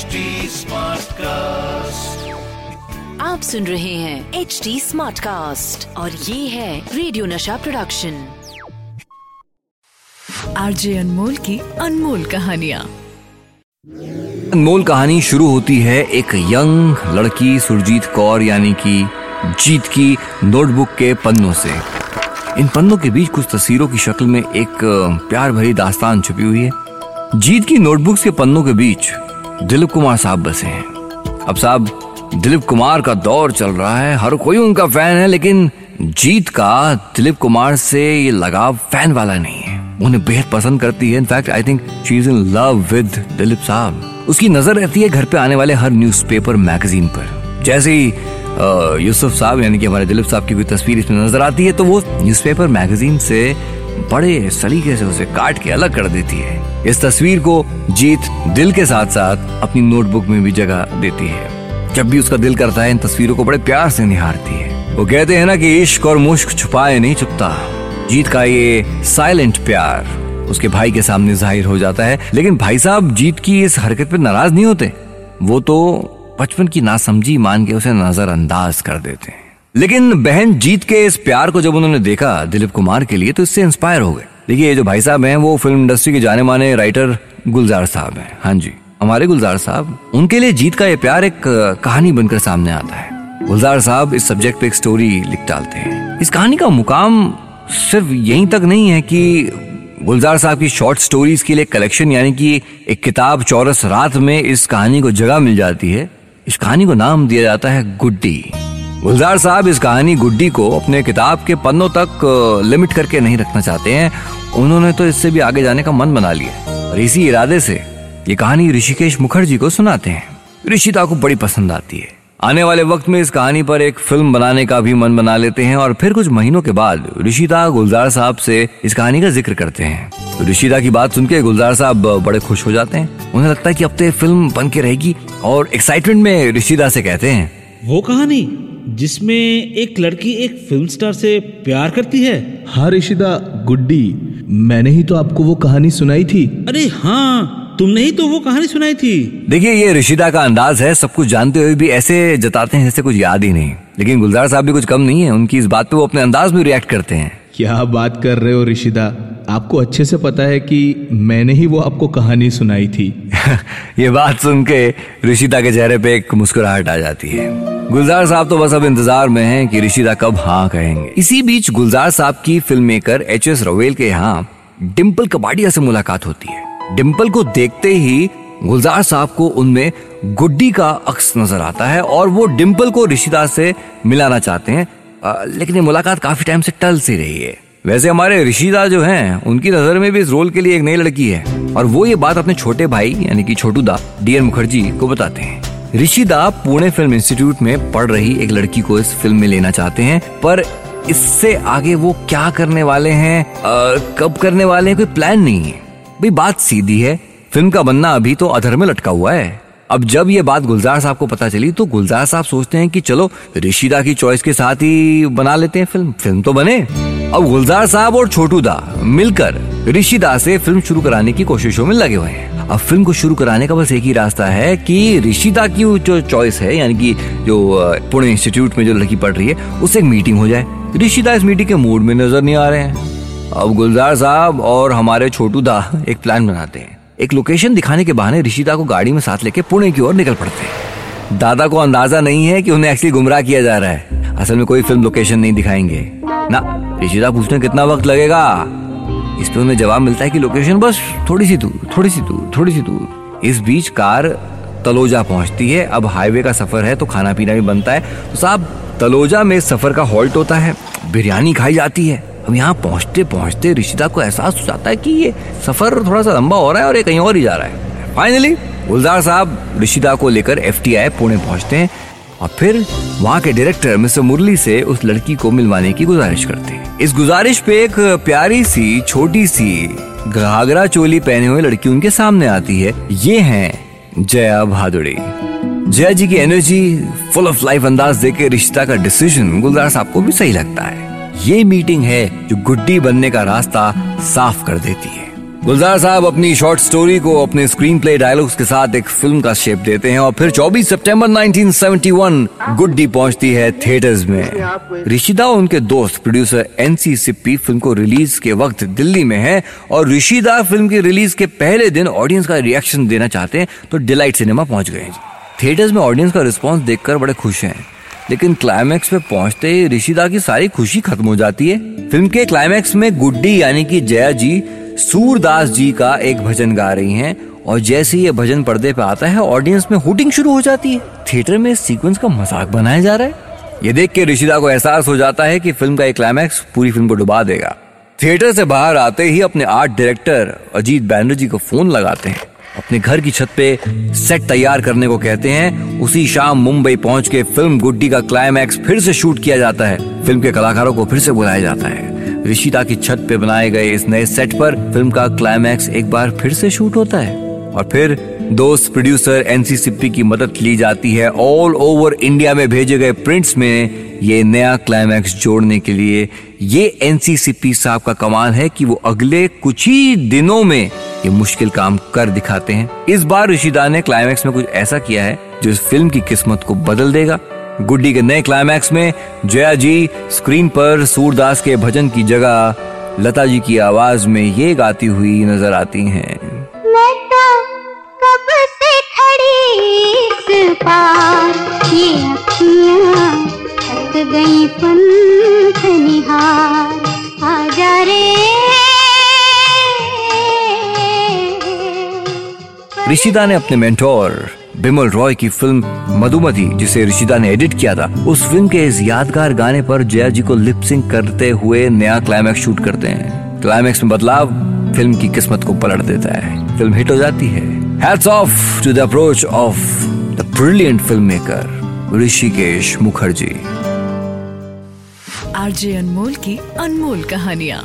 HD Smartcast. आप सुन रहे हैं एच डी स्मार्ट कास्ट और ये है रेडियो नशा प्रोडक्शन आरजे अनमोल की अनमोल कहानिया। अनमोल कहानी शुरू होती है एक यंग लड़की सुरजीत कौर यानी कि जीत की नोटबुक के पन्नों से। इन पन्नों के बीच कुछ तस्वीरों की शक्ल में एक प्यार भरी दास्तान छुपी हुई है। जीत की नोटबुक के पन्नों के बीच दिलीप कुमार साहब बसे हैं। अब साहब, दिलीप कुमार का दौर चल रहा है। हर कोई उनका फ़ैन है, लेकिन जीत का दिलीप कुमार से ये लगाव फ़ैन वाला नहीं है। उन्हें बेहद पसंद करती है। In fact I think she is in love with Dilip साहब। उसकी नज़र रहती है घर पे आने वाले हर न्यूज़पेपर मैगजीन पर। जैसे ही यूसुफ साहब, यानी कि हमारे दिलीप साहब की कोई तस्वीर इसमें नज़र आती है तो वो न्यूज़पेपर मैगजीन से बड़े सलीके से उसे काट के अलग कर देती है। इस तस्वीर को जीत दिल के साथ साथ अपनी नोटबुक में भी जगह देती है। जब भी उसका दिल करता है, इन तस्वीरों को बड़े प्यार से निहारती है। वो कहते हैं ना कि इश्क और मुश्क छुपाए नहीं छुपता जीत का ये साइलेंट प्यार उसके भाई के सामने ज़ाहिर हो जाता है। लेकिन भाई साहब, जीत की इस हरकत पे नाराज़ नहीं होते। वो तो बचपन की नासमझी मान के उसे नजरअंदाज कर देते हैं। लेकिन बहन जीत के इस प्यार को जब उन्होंने देखा दिलीप कुमार के लिए तो इससे इंस्पायर हो गए। देखिए, ये जो भाई साहब हैं, वो फ़िल्म इंडस्ट्री के जाने माने राइटर गुलजार साहब हैं। हाँ जी, हमारे गुलजार साहब, उनके लिए जीत का ये प्यार एक कहानी बनकर सामने आता है। गुलजार साहब इस सब्जेक्ट पे एक स्टोरी लिख डालते हैं। इस कहानी का मुकाम सिर्फ़ यहीं तक नहीं है कि गुलजार साहब की शॉर्ट स्टोरीज के लिए कलेक्शन यानी कि एक किताब चौरस रात में इस कहानी को जगह मिल जाती है। इस कहानी को नाम दिया जाता है गुड्डी। गुलजार साहब इस कहानी गुड्डी को अपने किताब के पन्नों तक लिमिट करके नहीं रखना चाहते हैं। उन्होंने तो इससे भी आगे जाने का मन बना लिया और इसी इरादे से ये कहानी ऋषिकेश मुखर्जी को सुनाते हैं। ऋषिता को बड़ी पसंद आती है। आने वाले वक्त में इस कहानी पर एक फ़िल्म बनाने का भी मन बना लेते हैं और फिर कुछ महीनों के बाद ऋषिता गुलजार साहब से इस कहानी का ज़िक्र करते हैं। तो ऋषिता की बात सुन के गुलजार साहब बड़े खुश हो जाते हैं। उन्हें लगता है कि अब तो फ़िल्म बन के रहेगी और एक्साइटमेंट में ऋषिता से कहते हैं। वो कहानी जिसमें एक लड़की एक फ़िल्म स्टार से प्यार करती है। हाँ ऋषिदा गुड्डी मैंने ही तो आपको वो कहानी सुनाई थी। अरे हाँ तुमने ही तो वो कहानी सुनाई थी। देखिए ये ऋषिता का अंदाज है सब कुछ जानते हुए भी ऐसे जताते हैं जैसे कुछ याद ही नहीं। लेकिन गुलजार साहब भी कुछ कम नहीं है उनकी इस बात पे वो अपने अंदाज में रिएक्ट करते हैं। क्या बात कर रहे हो ऋषिदा आपको अच्छे से पता है कि मैंने ही वो आपको कहानी सुनाई थी। ये बात सुन के ऋषिता के चेहरे पे एक मुस्कुराहट आ जाती है। गुलजार साहब तो बस अब इंतज़ार में हैं कि ऋषिता कब हाँ कहेंगे। इसी बीच गुलजार साहब की film maker H S Rawail के यहाँ डिम्पल कबाडिया से मुलाकात होती है। डिम्पल को देखते ही गुलजार साहब को उनमें गुड्डी का अक्स नज़र आता है और वो डिम्पल को ऋषिदा से मिलाना चाहते हैं। लेकिन ये मुलाकात काफ़ी टाइम से टल सी रही है। वैसे हमारे ऋषिदा जो हैं, उनकी नज़र में भी इस रोल के लिए एक नई लड़की है। और वो ये बात अपने छोटे भाई, यानी कि छोटू दा डी मुखर्जी को बताते हैं। ऋषिदा पुणे फ़िल्म इंस्टीट्यूट में पढ़ रही एक लड़की को इस फ़िल्म में लेना चाहते हैं पर इससे आगे वो क्या करने वाले हैं अ, कब करने वाले हैं कोई प्लान नहीं है। भाई बात सीधी है फ़िल्म का बनना अभी तो अधर में लटका हुआ है। अब जब ये बात गुलजार साहब को पता चली तो गुलजार साहब सोचते हैं कि चलो ऋषिदा की चॉइस के साथ ही बना लेते हैं फ़िल्म। फ़िल्म तो बने। अब गुलजार साहब और छोटू दा मिलकर ऋषिदा से फ़िल्म शुरू कराने की कोशिशों में लगे हुए हैं। अब फ़िल्म को शुरू कराने का बस एक ही रास्ता है कि ऋषिदा की जो चॉइस है, यानी कि जो पुणे इंस्टीट्यूट में जो लड़की पढ़ रही है, उससे एक मीटिंग हो जाए। ऋषिदा इस मीटिंग के मूड में नज़र नहीं आ रहे हैं। अब गुलजार साहब और हमारे छोटू दा एक प्लान बनाते हैं। एक लोकेशन दिखाने के बहाने ऋषिता को गाड़ी में साथ लेके पुणे की ओर निकल पड़ते हैं। दादा को अंदाज़ा नहीं है कि उन्हें एक्चुअली गुमराह किया जा रहा है। असल में कोई फ़िल्म लोकेशन नहीं दिखाएँगे। ना ऋषिता पूछने कितना वक्त लगेगा? इस पे उन्हें जवाब मिलता है कि लोकेशन बस थोड़ी सी दूर, थोड़ी सी दूर, थोड़ी सी दूर। इस बीच कार तलोजा पहुँचती है। अब हाईवे का सफ़र है तो खाना पीना भी बनता है। तो साहब, तलोजा में सफ़र का हॉल्ट होता है। बिरयानी खाई जाती है। अब यहाँ पहुँचते पहुँचते ऋषिता को एहसास हो जाता है कि ये सफ़र थोड़ा सा लंबा हो रहा है और ये कहीं और ही जा रहा है। फाइनली गुलजार साहब रिशिदा को लेकर एफटीआई पुणे पहुँचते हैं। और फिर वहाँ के डायरेक्टर मिस्टर मुरली से उस लड़की को मिलवाने की गुजारिश करते हैं। इस गुजारिश पे एक प्यारी सी, छोटी सी, घाघरा चोली पहने हुए लड़की उनके सामने आती है। ये हैं जया भादुड़ी। जया जी की एनर्जी फुल ऑफ़ लाइफ अंदाज देके रिश्ता का डिसीज़न गुलजार साहब को भी सही लगता है। ये मीटिंग है जो गुड्डी बनने का रास्ता साफ़ कर देती है। गुलजार साहब अपनी शॉर्ट स्टोरी को अपने स्क्रीन प्ले डायलॉग्स के साथ एक फ़िल्म का शेप देते हैं और फिर 24 सितंबर 1971 गुड्डी पहुँचती है थिएटर्स में। और उनके दोस्त प्रोड्यूसर एनसी सिप्पी फ़िल्म को रिलीज़ के वक्त दिल्ली में है और ऋषिदा फ़िल्म की रिलीज़ के पहले दिन ऑडियंस का रिएक्शन देना चाहते हैं तो डिलाइट सिनेमा पहुँच गए थिएटर्स में ऑडियंस का रिस्पॉन्स देखकर बड़े खुश हैं। लेकिन क्लाइमैक्स में पहुँचते ही ऋषिदा की सारी खुशी खत्म हो जाती है। फ़िल्म के क्लाइमैक्स में गुड्डी यानी कि जया जी सूरदास जी का एक भजन गा रही हैं और जैसे ही ये भजन पर्दे पे आता है ऑडियंस में हुटिंग शुरू हो जाती है। थिएटर में इस सीक्वेंस का मज़ाक बनाया जा रहा है। ये देख के ऋषिदा को एहसास हो जाता है कि फ़िल्म का एक क्लाइमैक्स पूरी फ़िल्म को डुबा देगा। थिएटर से बाहर आते ही अपने आर्ट डायरेक्टर अजीत बैनर्जी को फ़ोन लगाते हैं। अपने घर की छत पे सेट तैयार करने को कहते हैं। उसी शाम मुंबई पहुँच के फ़िल्म गुड्डी का क्लाइमैक्स फिर से शूट किया जाता है। फ़िल्म के कलाकारों को फिर से बुलाया जाता है। ऋषिता की छत पे बनाए गए इस नए सेट पर फ़िल्म का क्लाइमैक्स एक बार फिर से शूट होता है। और फिर दोस्त प्रोड्यूसर एनसी सिप्पी की मदद ली जाती है। ऑल ओवर इंडिया में भेजे गए प्रिंट्स में ये नया क्लाइमैक्स जोड़ने के लिए ये एनसी सिप्पी साहब का कमाल है कि वो अगले कुछ ही दिनों में ये मुश्किल काम कर दिखाते हैं। इस बार ऋषिदा ने क्लाइमैक्स में कुछ ऐसा किया है जो इस फ़िल्म की किस्मत को बदल देगा। गुड्डी के नए क्लाइमैक्स में जया जी स्क्रीन पर सूरदास के भजन की जगह लता जी की आवाज़ में ये गाती हुई नज़र आती हैं। मैं तो कब से खड़ी इस पार अखियाँ थक गई पंथ निहार। ऋषिदा ने अपने मेंटोर बिमल रॉय की फ़िल्म मधुमति, जिसे ऋषिदा ने एडिट किया था, उस फ़िल्म के इस यादगार गाने पर जया जी को लिपसिंग करते हुए नया क्लाइमैक्स शूट करते हैं। क्लाइमैक्स में बदलाव फ़िल्म की किस्मत को पलट देता है। फ़िल्म हिट हो जाती है। Hats off to the approach of the brilliant film maker Hrishikesh Mukherjee RJ Anmol की अनमोल कहानियाँ।